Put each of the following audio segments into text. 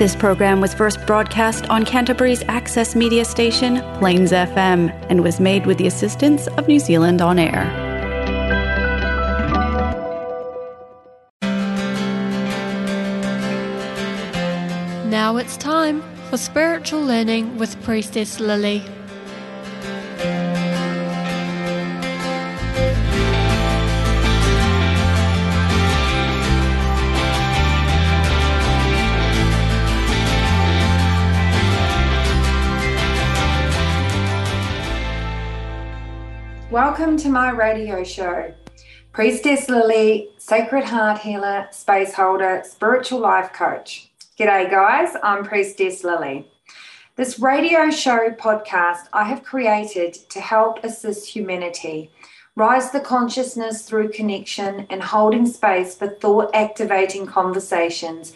This program was first broadcast on Canterbury's access media station, Plains FM, and was made with the assistance of New Zealand On Air. Now it's time for spiritual learning with Priestess Lilly. Welcome to my radio show. Priestess Lilly, Sacred Heart Healer, Space Holder, Spiritual Life Coach. G'day, guys. I'm Priestess Lilly. This radio show podcast I have created to help assist humanity rise the consciousness through connection and holding space for thought activating conversations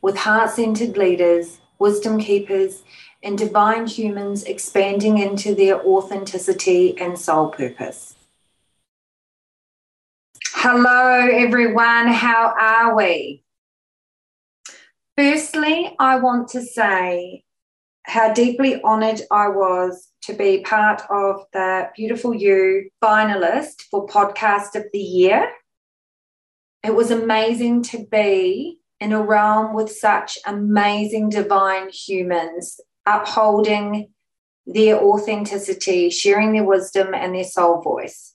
with heart centered leaders, wisdom keepers, and divine humans expanding into their authenticity and soul purpose. Hello, everyone. How are we? Firstly, I want to say how deeply honoured I was to be part of the Beautiful You finalist for Podcast of the Year. It was amazing to be in a realm with such amazing divine humans upholding their authenticity, sharing their wisdom and their soul voice.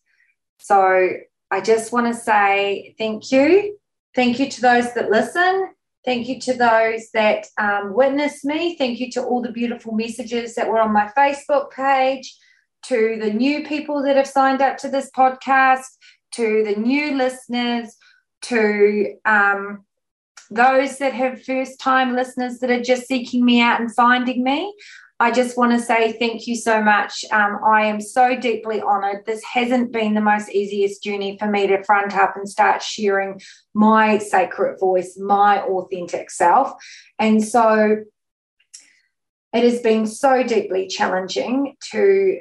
So I just want to say thank you. Thank you to those that listen. Thank you to those that um, witnessed me. Thank you to all the beautiful messages that were on my Facebook page, to the new people that have signed up to this podcast, to the new listeners, to um, those that have first time listeners that are just seeking me out and finding me, I just want to say thank you so much. Um, I am so deeply honored. This hasn't been the most easiest journey for me to front up and start sharing my sacred voice, my authentic self. And so it has been so deeply challenging to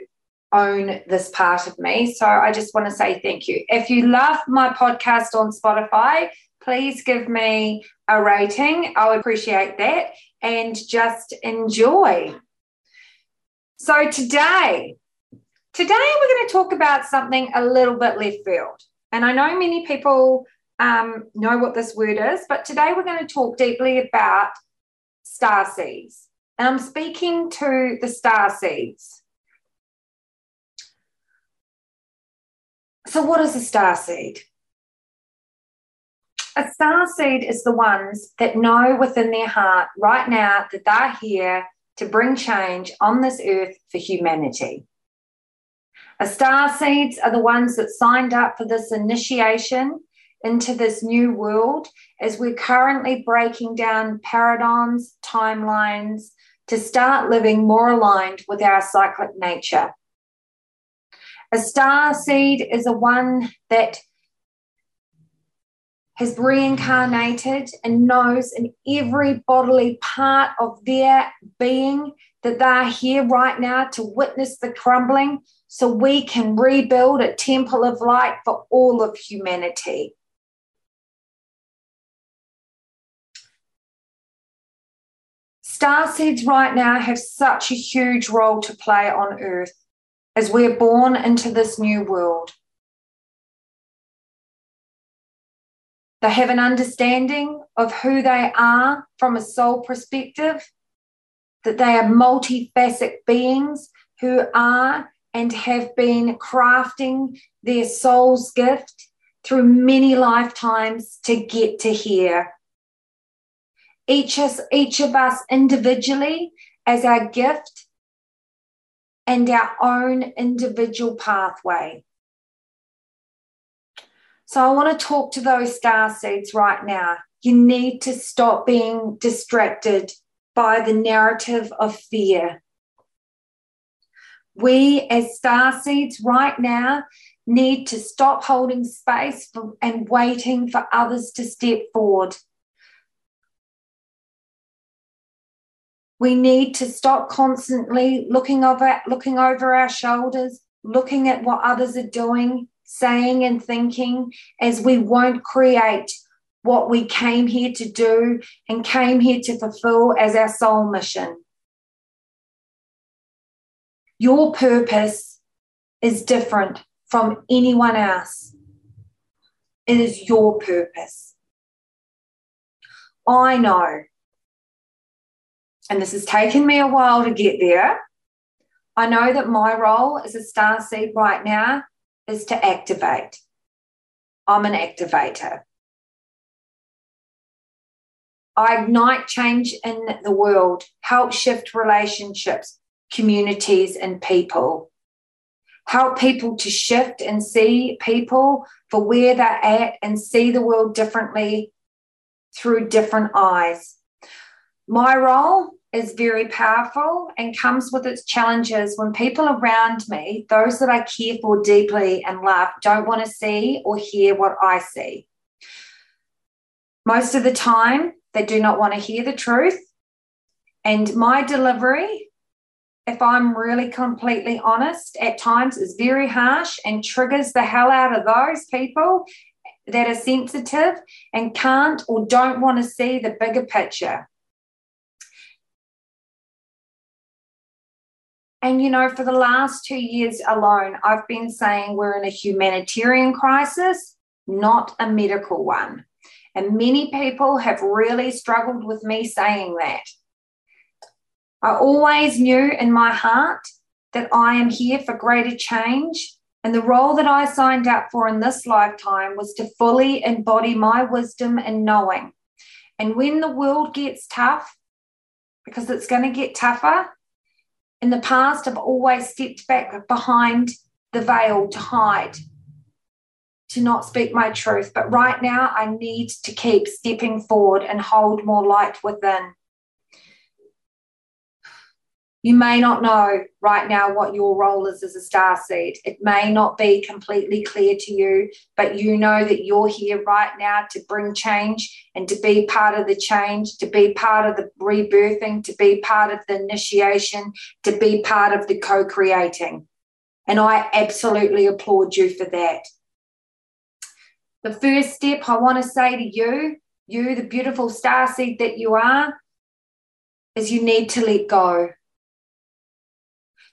own this part of me. So I just want to say thank you. If you love my podcast on Spotify, please give me a rating. I would appreciate that and just enjoy. So today, today we're going to talk about something a little bit left field. And I know many people um, know what this word is, but today we're going to talk deeply about star seeds. And I'm speaking to the star seeds. So, what is a star seed? A star seed is the ones that know within their heart right now that they're here to bring change on this earth for humanity. A star seeds are the ones that signed up for this initiation into this new world as we're currently breaking down paradigms, timelines to start living more aligned with our cyclic nature. A star seed is a one that has reincarnated and knows in every bodily part of their being that they're here right now to witness the crumbling so we can rebuild a temple of light for all of humanity. Star seeds right now have such a huge role to play on earth as we're born into this new world. They have an understanding of who they are from a soul perspective, that they are multifaceted beings who are and have been crafting their soul's gift through many lifetimes to get to here. Each, us, each of us individually as our gift and our own individual pathway. So I want to talk to those star seeds right now. You need to stop being distracted by the narrative of fear. We, as star seeds right now, need to stop holding space for, and waiting for others to step forward. We need to stop constantly looking over, looking over our shoulders, looking at what others are doing, saying and thinking as we won't create what we came here to do and came here to fulfill as our soul mission. Your purpose is different from anyone else. It is your purpose. I know, and this has taken me a while to get there. I know that my role as a star seed right now is to activate. I'm an activator. I ignite change in the world, help shift relationships, communities, and people. Help people to shift and see people for where they're at and see the world differently through different eyes. My role is very powerful and comes with its challenges when people around me, those that I care for deeply and love, don't want to see or hear what I see. Most of the time, they do not want to hear the truth. And my delivery, if I'm really completely honest, at times is very harsh and triggers the hell out of those people that are sensitive and can't or don't want to see the bigger picture. And, you know, for the last two years alone, I've been saying we're in a humanitarian crisis, not a medical one. And many people have really struggled with me saying that. I always knew in my heart that I am here for greater change. And the role that I signed up for in this lifetime was to fully embody my wisdom and knowing. And when the world gets tough, because it's going to get tougher, in the past, I've always stepped back behind the veil to hide to not speak my truth. But right now, I need to keep stepping forward and hold more light within. You may not know right now what your role is as a star seed. It may not be completely clear to you, but you know that you're here right now to bring change and to be part of the change, to be part of the rebirthing, to be part of the initiation, to be part of the co creating. And I absolutely applaud you for that. The first step I want to say to you, you, the beautiful star seed that you are, is you need to let go.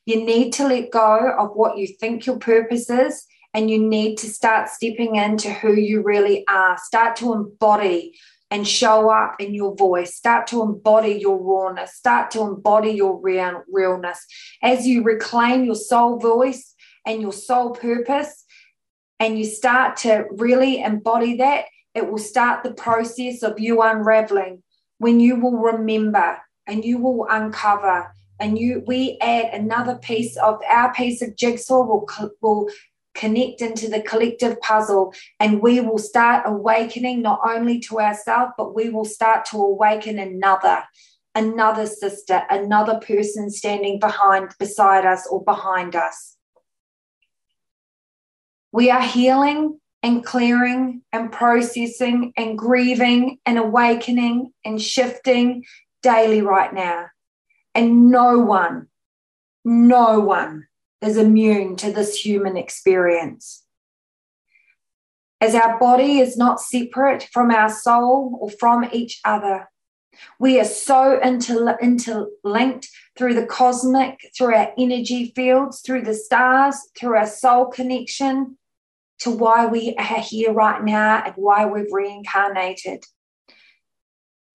You need to let go of what you think your purpose is, and you need to start stepping into who you really are. Start to embody and show up in your voice. Start to embody your rawness. Start to embody your real, realness. As you reclaim your soul voice and your soul purpose, and you start to really embody that, it will start the process of you unraveling when you will remember and you will uncover and you we add another piece of our piece of jigsaw will will connect into the collective puzzle and we will start awakening not only to ourselves but we will start to awaken another another sister another person standing behind beside us or behind us we are healing and clearing and processing and grieving and awakening and shifting daily right now. And no one, no one is immune to this human experience. As our body is not separate from our soul or from each other, we are so inter- interlinked through the cosmic, through our energy fields, through the stars, through our soul connection, to why we are here right now and why we've reincarnated.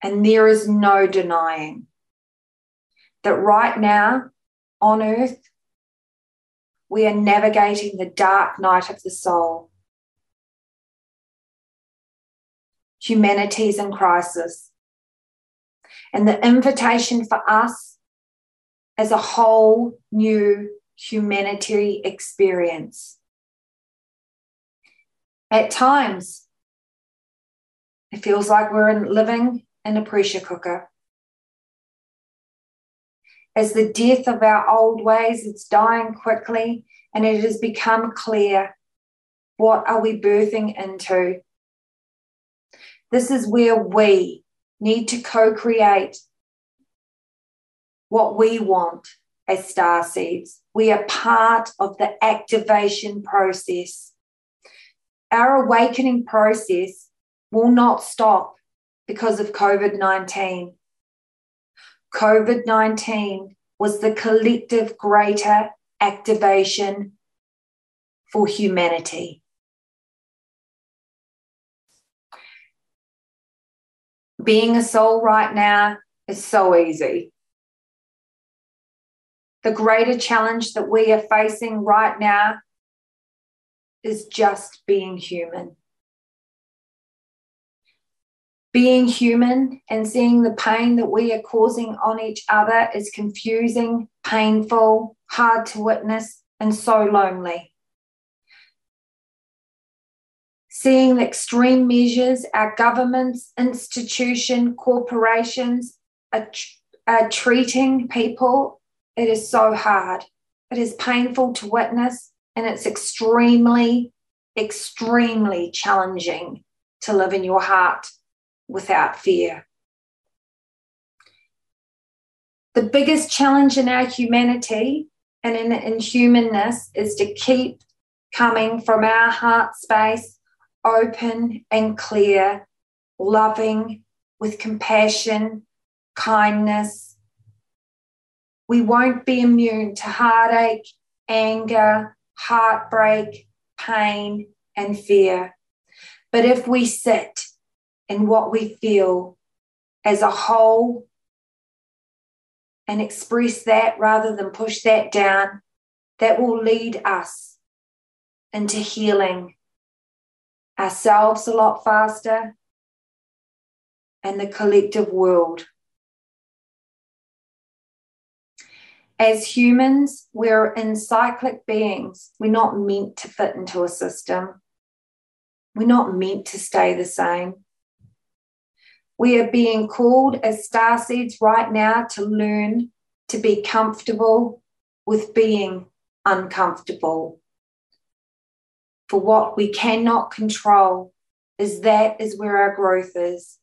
And there is no denying that right now on earth, we are navigating the dark night of the soul. Humanity is in crisis. And the invitation for us is a whole new humanity experience at times, it feels like we're in, living in a pressure cooker. As the death of our old ways, it's dying quickly, and it has become clear what are we birthing into? This is where we need to co create what we want as star seeds. We are part of the activation process our awakening process will not stop because of COVID 19. COVID 19 was the collective greater activation for humanity. Being a soul right now is so easy. The greater challenge that we are facing right now is just being human. Being human and seeing the pain that we are causing on each other is confusing, painful, hard to witness, and so lonely. Seeing the extreme measures our governments, institutions, corporations are, are treating people, it is so hard. It is painful to witness, and it's extremely, extremely challenging to live in your heart without fear. The biggest challenge in our humanity and in, in humanness is to keep coming from our heart space open and clear, loving with compassion, kindness. We won't be immune to heartache, anger, heartbreak, pain, and fear. But if we sit in what we feel as a whole and express that rather than push that down, that will lead us into healing ourselves a lot faster and the collective world. As humans, we're encyclic beings. We're not meant to fit into a system. We're not meant to stay the same. We are being called as star seeds right now to learn to be comfortable with being uncomfortable. For what we cannot control is that is where our growth is.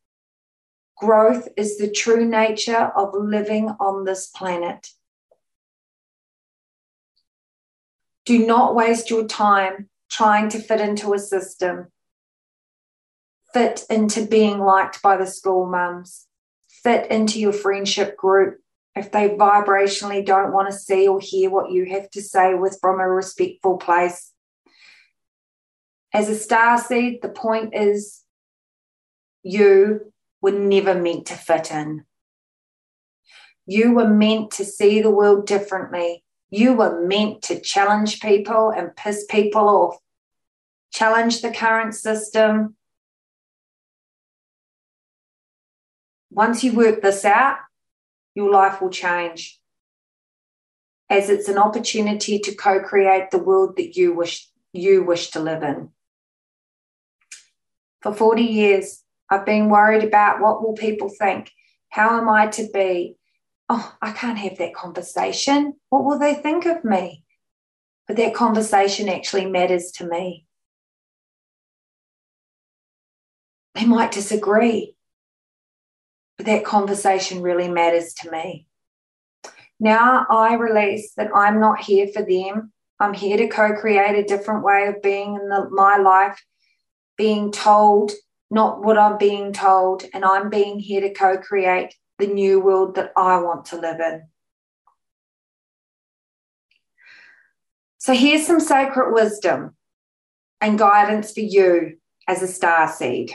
Growth is the true nature of living on this planet. Do not waste your time trying to fit into a system fit into being liked by the school mums, fit into your friendship group. If they vibrationally don't want to see or hear what you have to say with from a respectful place. As a star seed, the point is you were never meant to fit in. You were meant to see the world differently. You were meant to challenge people and piss people off, challenge the current system, Once you work this out, your life will change as it's an opportunity to co-create the world that you wish you wish to live in. For 40 years, I've been worried about what will people think? How am I to be? Oh, I can't have that conversation. What will they think of me? But that conversation actually matters to me. They might disagree that conversation really matters to me. Now I release that I'm not here for them. I'm here to co create a different way of being in the, my life, being told not what I'm being told, and I'm being here to co create the new world that I want to live in. So here's some sacred wisdom and guidance for you as a star seed.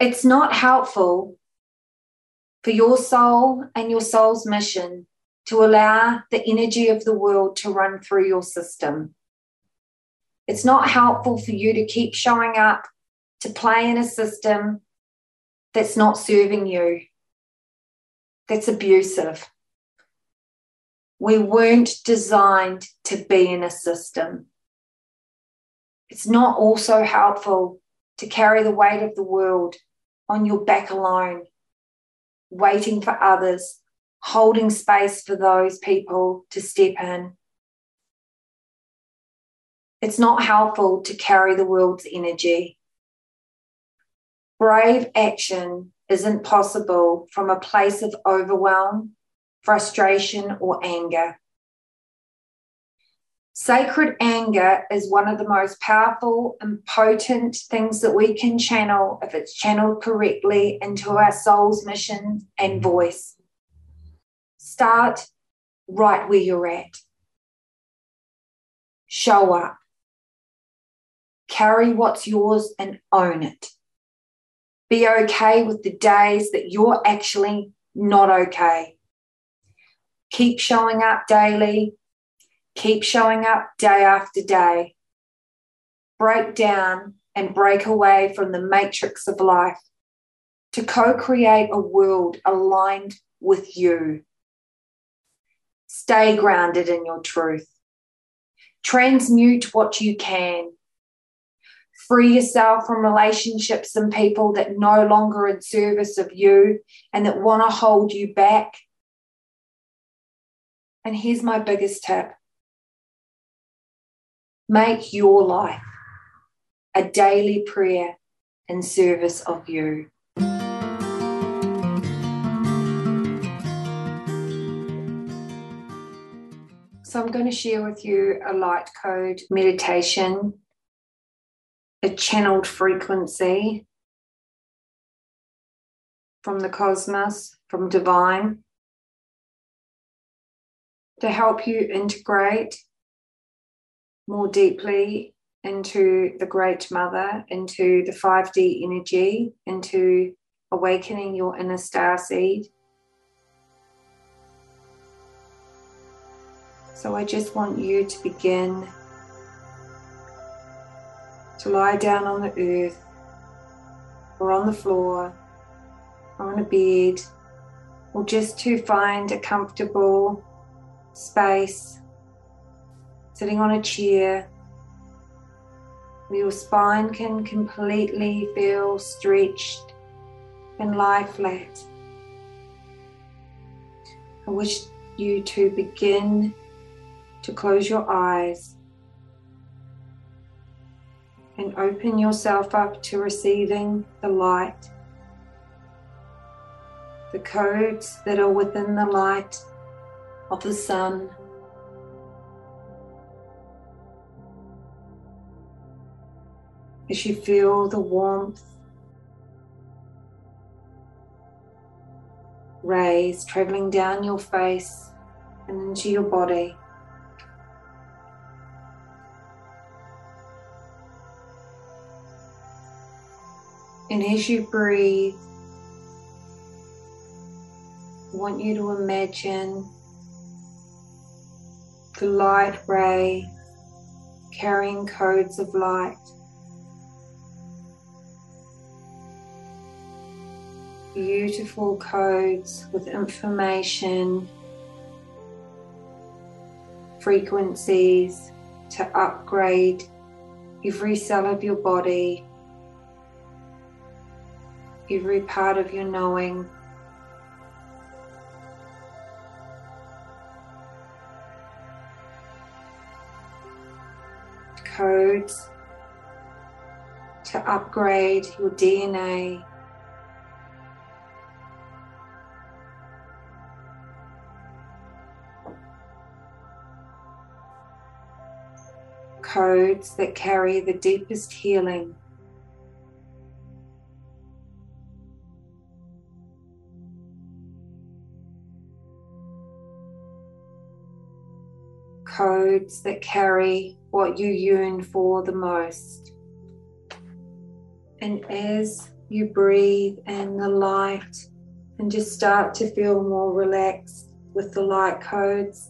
It's not helpful for your soul and your soul's mission to allow the energy of the world to run through your system. It's not helpful for you to keep showing up to play in a system that's not serving you, that's abusive. We weren't designed to be in a system. It's not also helpful to carry the weight of the world on your back alone, waiting for others, holding space for those people to step in. It's not helpful to carry the world's energy. Brave action isn't possible from a place of overwhelm, frustration, or anger. Sacred anger is one of the most powerful and potent things that we can channel if it's channeled correctly into our soul's mission and voice. Start right where you're at. Show up. Carry what's yours and own it. Be okay with the days that you're actually not okay. Keep showing up daily Keep showing up day after day. Break down and break away from the matrix of life to co create a world aligned with you. Stay grounded in your truth. Transmute what you can. Free yourself from relationships and people that no longer in service of you and that want to hold you back. And here's my biggest tip Make your life a daily prayer in service of you. So, I'm going to share with you a light code meditation, a channeled frequency from the cosmos, from divine, to help you integrate more deeply into the Great Mother, into the 5D energy, into awakening your inner star seed. So I just want you to begin to lie down on the earth or on the floor or on a bed or just to find a comfortable space sitting on a chair. Your spine can completely feel stretched and lie flat. I wish you to begin to close your eyes and open yourself up to receiving the light, the codes that are within the light of the sun. As you feel the warmth rays traveling down your face and into your body. And as you breathe, I want you to imagine the light ray carrying codes of light beautiful codes with information, frequencies to upgrade every cell of your body, every part of your knowing. Codes to upgrade your DNA codes that carry the deepest healing. Codes that carry what you yearn for the most. And as you breathe in the light and just start to feel more relaxed with the light codes,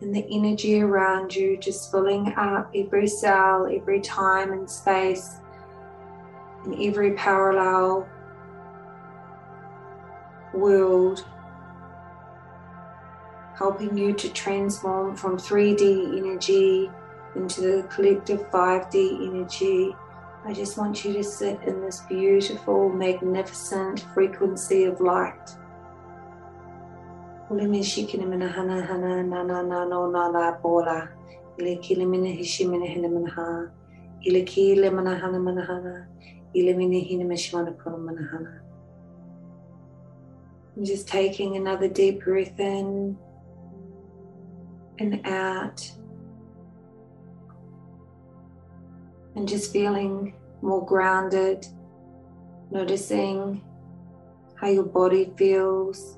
and the energy around you just filling up every cell, every time and space, in every parallel world, helping you to transform from 3D energy into the collective 5D energy. I just want you to sit in this beautiful, magnificent frequency of light. Shikini mina hana hana na na na no na la. Ile mina hishi mina hina mina ha. Ile hana hana. Ile mina hina hana. I'm just taking another deep breath in and out. and just feeling more grounded, noticing how your body feels,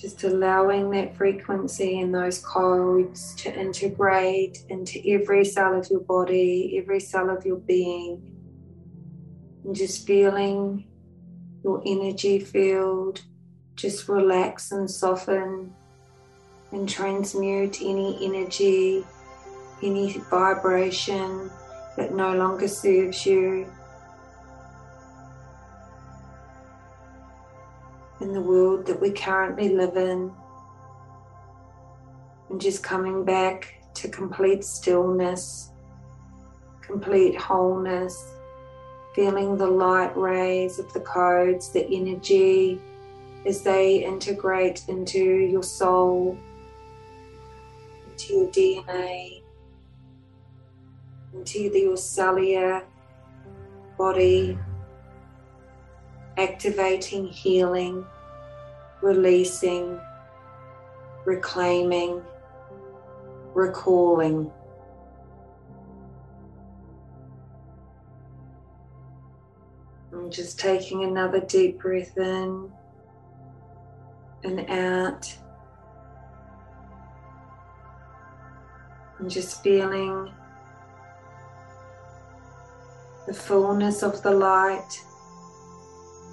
just allowing that frequency and those codes to integrate into every cell of your body, every cell of your being, and just feeling your energy field just relax and soften and transmute any energy, any vibration that no longer serves you in the world that we currently live in, and just coming back to complete stillness, complete wholeness, feeling the light rays of the codes, the energy as they integrate into your soul, into your DNA, into your cellular body activating healing, releasing, reclaiming, recalling. I'm just taking another deep breath in and out. And just feeling the fullness of the light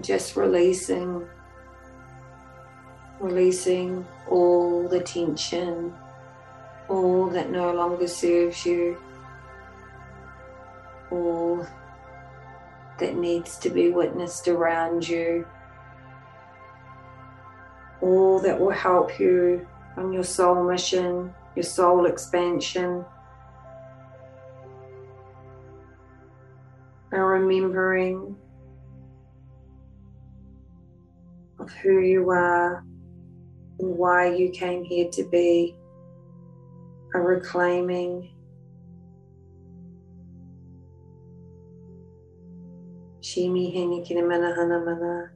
just releasing, releasing all the tension, all that no longer serves you, all that needs to be witnessed around you, all that will help you on your soul mission, your soul expansion. And remembering of who you are and why you came here to be, a reclaiming. Shimi hini kina mana hana mana.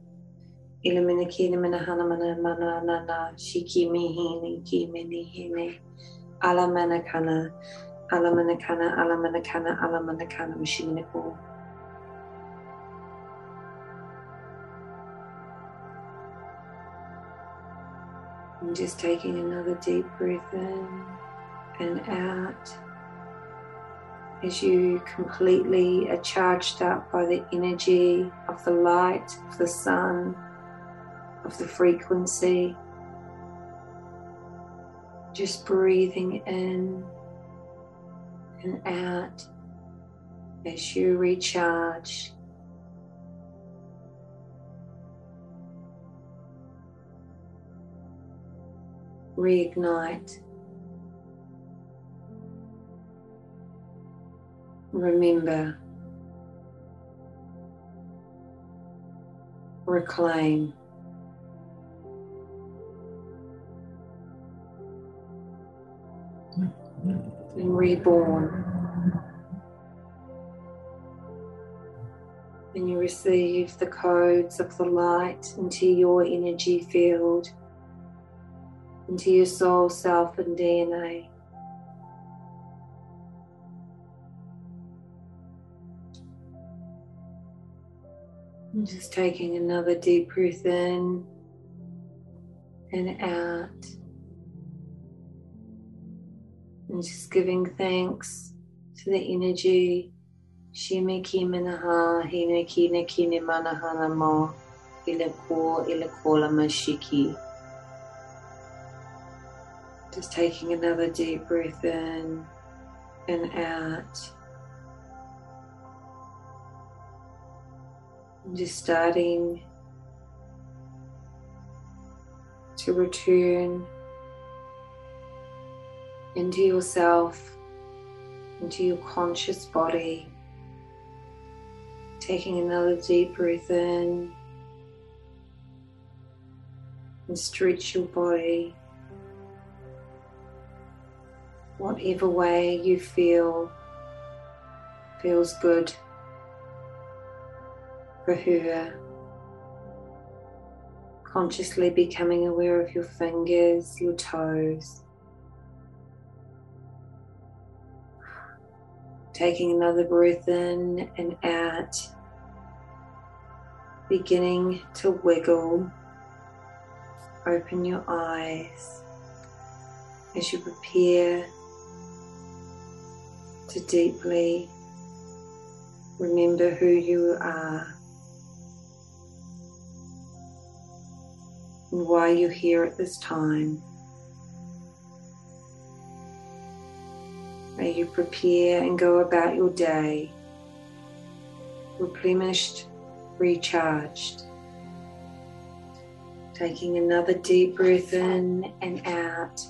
Ilamina kina mana mana mana na na. Shiki mi hini ki mini hini. Alamana kana. Alamana And just taking another deep breath in and out as you completely are charged up by the energy of the light, of the sun, of the frequency. Just breathing in and out as you recharge reignite. Remember, reclaim. And reborn. And you receive the codes of the light into your energy field into your soul, self, and DNA. And just taking another deep breath in and out. And just giving thanks to the energy. Shime ki minaha, hine ki ne ki ne manaha mo, ile ko, ile ko la mashiki. Just taking another deep breath in and out. And just starting to return into yourself, into your conscious body. Taking another deep breath in and stretch your body whatever way you feel feels good for her. Consciously becoming aware of your fingers, your toes. Taking another breath in and out. Beginning to wiggle. Open your eyes as you prepare to deeply remember who you are and why you're here at this time. May you prepare and go about your day replenished, recharged. Taking another deep breath in and out.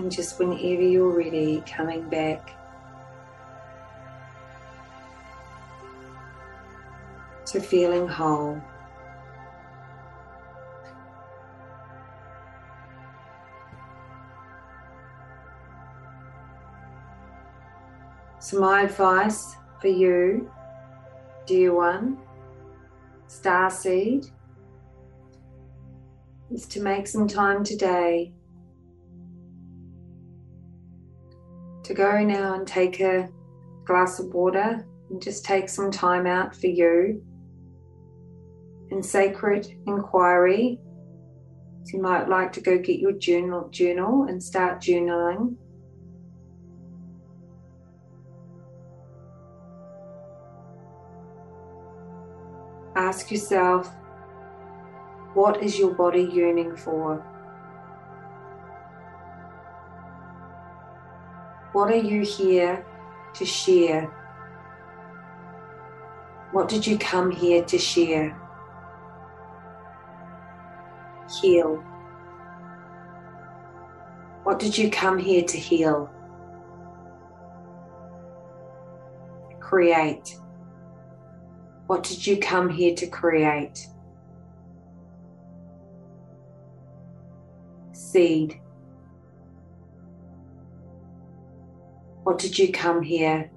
And just whenever you're ready, coming back to feeling whole. So, my advice for you, dear one, star seed, is to make some time today to go now and take a glass of water and just take some time out for you in sacred inquiry. So you might like to go get your journal journal and start journaling. Ask yourself, what is your body yearning for? What are you here to share? What did you come here to share? Heal. What did you come here to heal? Create. What did you come here to create? Seed. What did you come here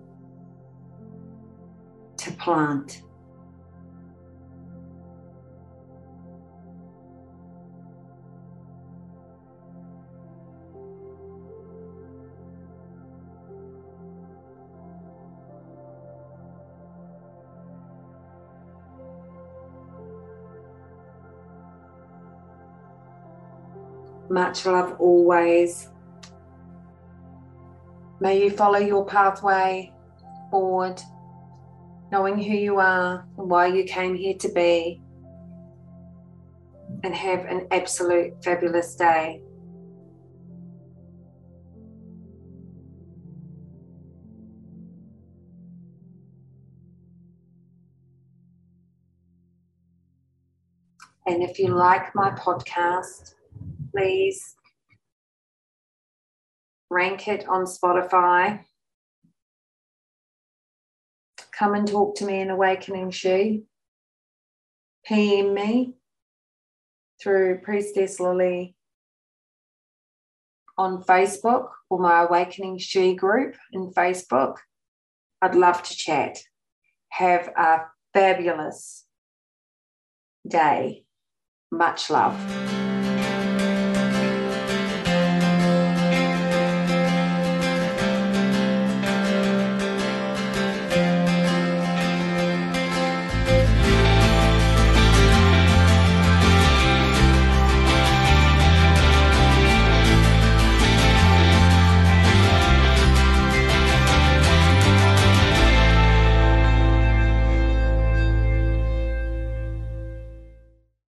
to plant? Much love always. May you follow your pathway forward, knowing who you are and why you came here to be, and have an absolute fabulous day. And if you like my podcast, please rank it on Spotify. Come and talk to me in Awakening She. PM me through Priestess Lilly on Facebook or my Awakening She group in Facebook. I'd love to chat. Have a fabulous day. Much love.